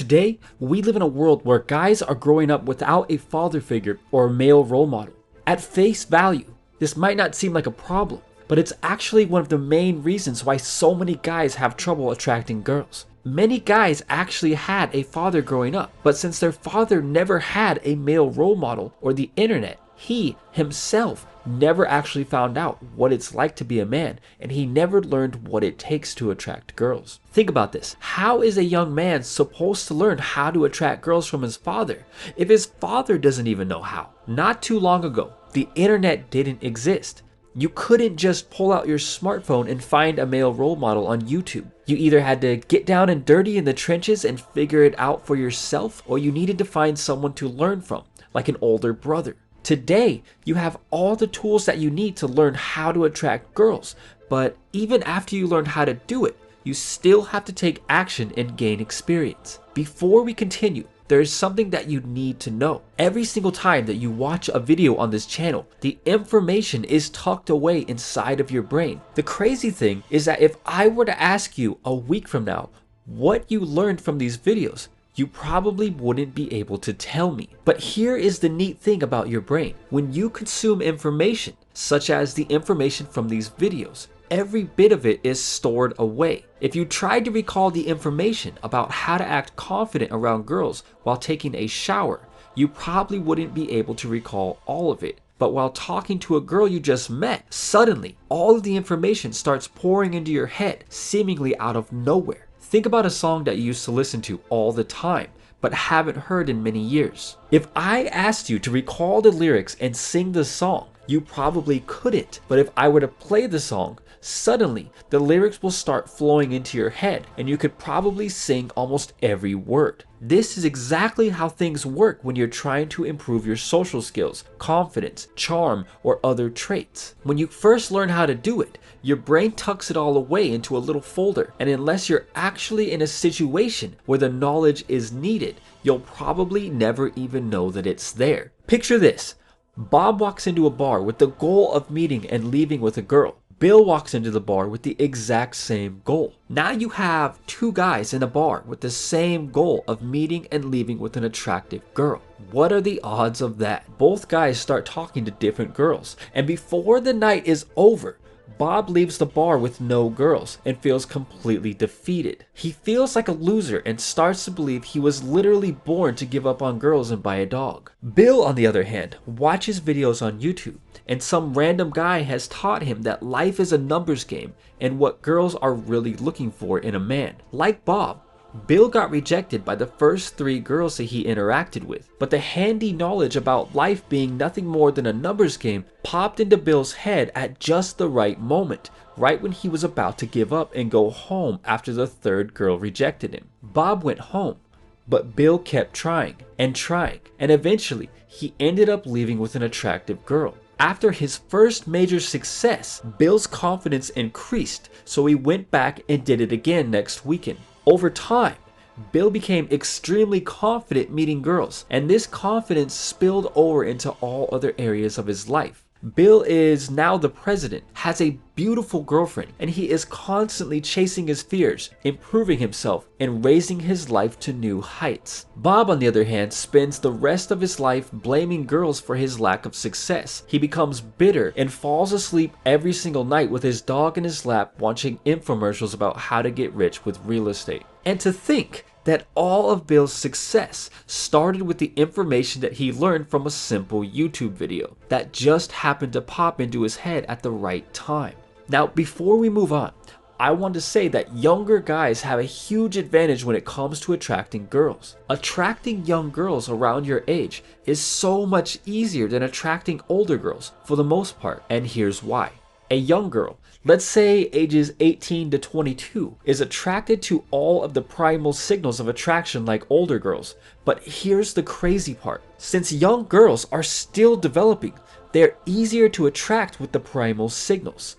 Today, we live in a world where guys are growing up without a father figure or a male role model. At face value, this might not seem like a problem, but it's actually one of the main reasons why so many guys have trouble attracting girls. Many guys actually had a father growing up, but since their father never had a male role model or the internet, he himself never actually found out what it's like to be a man, and he never learned what it takes to attract girls. Think about this. How is a young man supposed to learn how to attract girls from his father if his father doesn't even know how? Not too long ago, the internet didn't exist. You couldn't just pull out your smartphone and find a male role model on YouTube. You either had to get down and dirty in the trenches and figure it out for yourself, or you needed to find someone to learn from, like an older brother. Today, you have all the tools that you need to learn how to attract girls, but even after you learn how to do it, you still have to take action and gain experience. Before we continue, there is something that you need to know. Every single time that you watch a video on this channel, the information is tucked away inside of your brain. The crazy thing is that if I were to ask you a week from now what you learned from these videos, you probably wouldn't be able to tell me. But here is the neat thing about your brain. When you consume information, such as the information from these videos, every bit of it is stored away. If you tried to recall the information about how to act confident around girls while taking a shower, you probably wouldn't be able to recall all of it. But while talking to a girl you just met, suddenly all of the information starts pouring into your head, seemingly out of nowhere. Think about a song that you used to listen to all the time, but haven't heard in many years. If I asked you to recall the lyrics and sing the song, you probably couldn't. But if I were to play the song, suddenly the lyrics will start flowing into your head and you could probably sing almost every word. This is exactly how things work when you're trying to improve your social skills, confidence, charm, or other traits. When you first learn how to do it, your brain tucks it all away into a little folder, and unless you're actually in a situation where the knowledge is needed, you'll probably never even know that it's there. Picture this Bob walks into a bar with the goal of meeting and leaving with a girl. Bill walks into the bar with the exact same goal. Now you have two guys in a bar with the same goal of meeting and leaving with an attractive girl. What are the odds of that? Both guys start talking to different girls, and before the night is over, Bob leaves the bar with no girls and feels completely defeated. He feels like a loser and starts to believe he was literally born to give up on girls and buy a dog. Bill, on the other hand, watches videos on YouTube, and some random guy has taught him that life is a numbers game and what girls are really looking for in a man. Like Bob, Bill got rejected by the first three girls that he interacted with, but the handy knowledge about life being nothing more than a numbers game popped into Bill's head at just the right moment, right when he was about to give up and go home after the third girl rejected him. Bob went home, but Bill kept trying and trying, and eventually he ended up leaving with an attractive girl. After his first major success, Bill's confidence increased, so he went back and did it again next weekend. Over time, Bill became extremely confident meeting girls, and this confidence spilled over into all other areas of his life. Bill is now the president, has a beautiful girlfriend, and he is constantly chasing his fears, improving himself, and raising his life to new heights. Bob, on the other hand, spends the rest of his life blaming girls for his lack of success. He becomes bitter and falls asleep every single night with his dog in his lap watching infomercials about how to get rich with real estate. And to think that all of Bill's success started with the information that he learned from a simple YouTube video that just happened to pop into his head at the right time. Now, before we move on, I want to say that younger guys have a huge advantage when it comes to attracting girls. Attracting young girls around your age is so much easier than attracting older girls for the most part, and here's why. A young girl let's say ages 18 to 22, is attracted to all of the primal signals of attraction like older girls. But here's the crazy part since young girls are still developing, they're easier to attract with the primal signals.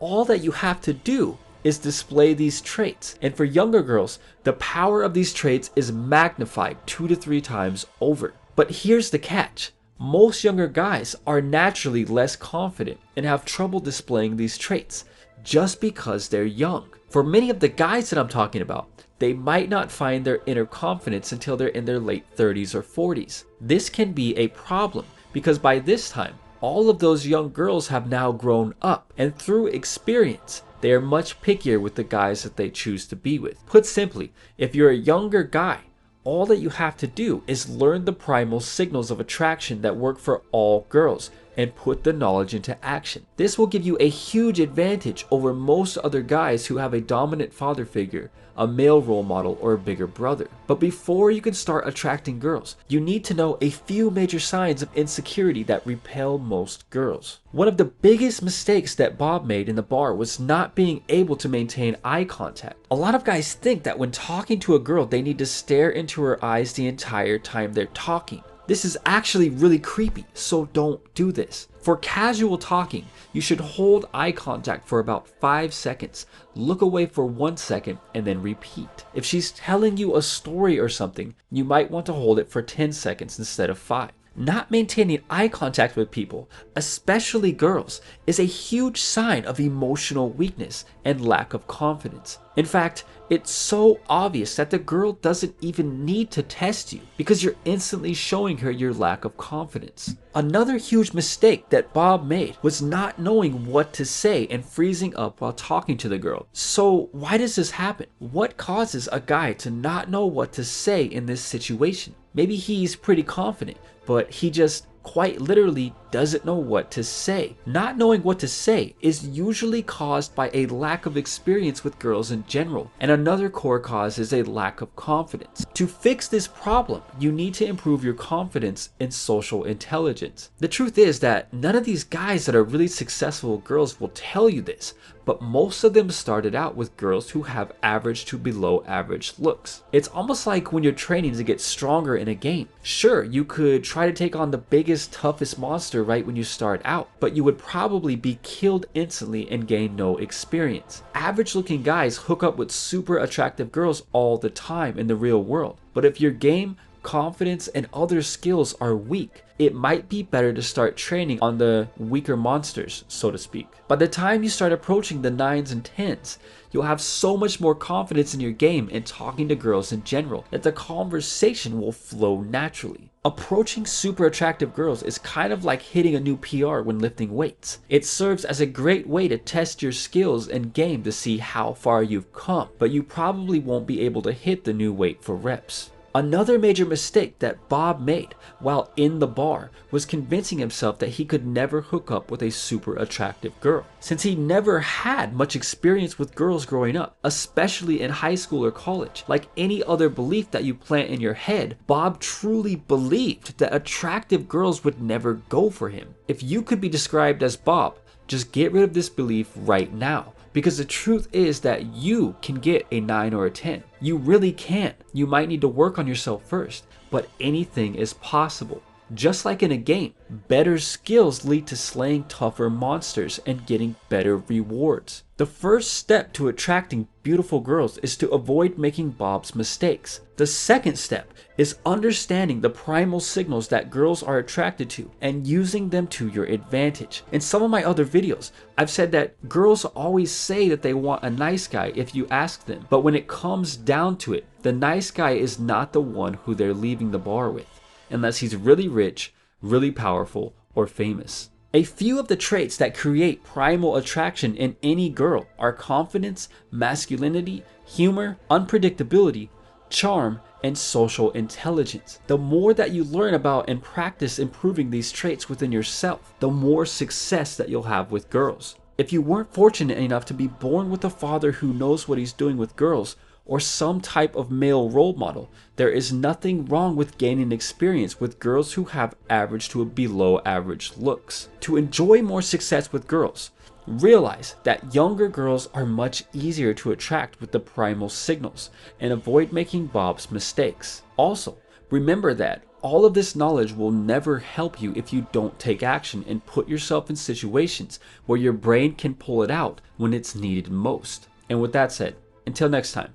All that you have to do is display these traits. And for younger girls, the power of these traits is magnified two to three times over. But here's the catch most younger guys are naturally less confident and have trouble displaying these traits just because they're young. For many of the guys that I'm talking about, they might not find their inner confidence until they're in their late 30s or 40s. This can be a problem because by this time, all of those young girls have now grown up, and through experience, they are much pickier with the guys that they choose to be with. Put simply, if you're a younger guy, all that you have to do is learn the primal signals of attraction that work for all girls and put the knowledge into action. This will give you a huge advantage over most other guys who have a dominant father figure, a male role model, or a bigger brother. But before you can start attracting girls, you need to know a few major signs of insecurity that repel most girls. One of the biggest mistakes that Bob made in the bar was not being able to maintain eye contact. A lot of guys think that when talking to a girl, they need to stare into her eyes the entire time they're talking. This is actually really creepy, so don't do this. For casual talking, you should hold eye contact for about 5 seconds, look away for 1 second, and then repeat. If she's telling you a story or something, you might want to hold it for 10 seconds instead of 5. Not maintaining eye contact with people, especially girls, is a huge sign of emotional weakness and lack of confidence. In fact, it's so obvious that the girl doesn't even need to test you because you're instantly showing her your lack of confidence. Another huge mistake that Bob made was not knowing what to say and freezing up while talking to the girl. So, why does this happen? What causes a guy to not know what to say in this situation? Maybe he's pretty confident, but he just quite literally doesn't know what to say. Not knowing what to say is usually caused by a lack of experience with girls in general, and another core cause is a lack of confidence. To fix this problem, you need to improve your confidence in social intelligence. The truth is that none of these guys that are really successful girls will tell you this, but most of them started out with girls who have average to below average looks. It's almost like when you're training to get stronger in a game. Sure, you could try to take on the biggest, toughest monster right when you start out, but you would probably be killed instantly and gain no experience. Average looking guys hook up with super attractive girls all the time in the real world, but if your game confidence, and other skills are weak, it might be better to start training on the weaker monsters, so to speak. By the time you start approaching the 9s and 10s, you'll have so much more confidence in your game and talking to girls in general that the conversation will flow naturally. Approaching super attractive girls is kind of like hitting a new PR when lifting weights. It serves as a great way to test your skills and game to see how far you've come, but you probably won't be able to hit the new weight for reps. Another major mistake that Bob made while in the bar was convincing himself that he could never hook up with a super attractive girl. Since he never had much experience with girls growing up, especially in high school or college, like any other belief that you plant in your head, Bob truly believed that attractive girls would never go for him. If you could be described as Bob, just get rid of this belief right now. Because the truth is that you can get a 9 or a 10. You really can't. You might need to work on yourself first, but anything is possible. Just like in a game, better skills lead to slaying tougher monsters and getting better rewards. The first step to attracting beautiful girls is to avoid making Bob's mistakes. The second step is understanding the primal signals that girls are attracted to and using them to your advantage. In some of my other videos, I've said that girls always say that they want a nice guy if you ask them, but when it comes down to it, the nice guy is not the one who they're leaving the bar with unless he's really rich, really powerful, or famous. A few of the traits that create primal attraction in any girl are confidence, masculinity, humor, unpredictability, charm, and social intelligence. The more that you learn about and practice improving these traits within yourself, the more success that you'll have with girls. If you weren't fortunate enough to be born with a father who knows what he's doing with girls, or some type of male role model. There is nothing wrong with gaining experience with girls who have average to below average looks. To enjoy more success with girls, realize that younger girls are much easier to attract with the primal signals and avoid making Bob's mistakes. Also, remember that all of this knowledge will never help you if you don't take action and put yourself in situations where your brain can pull it out when it's needed most. And with that said, until next time,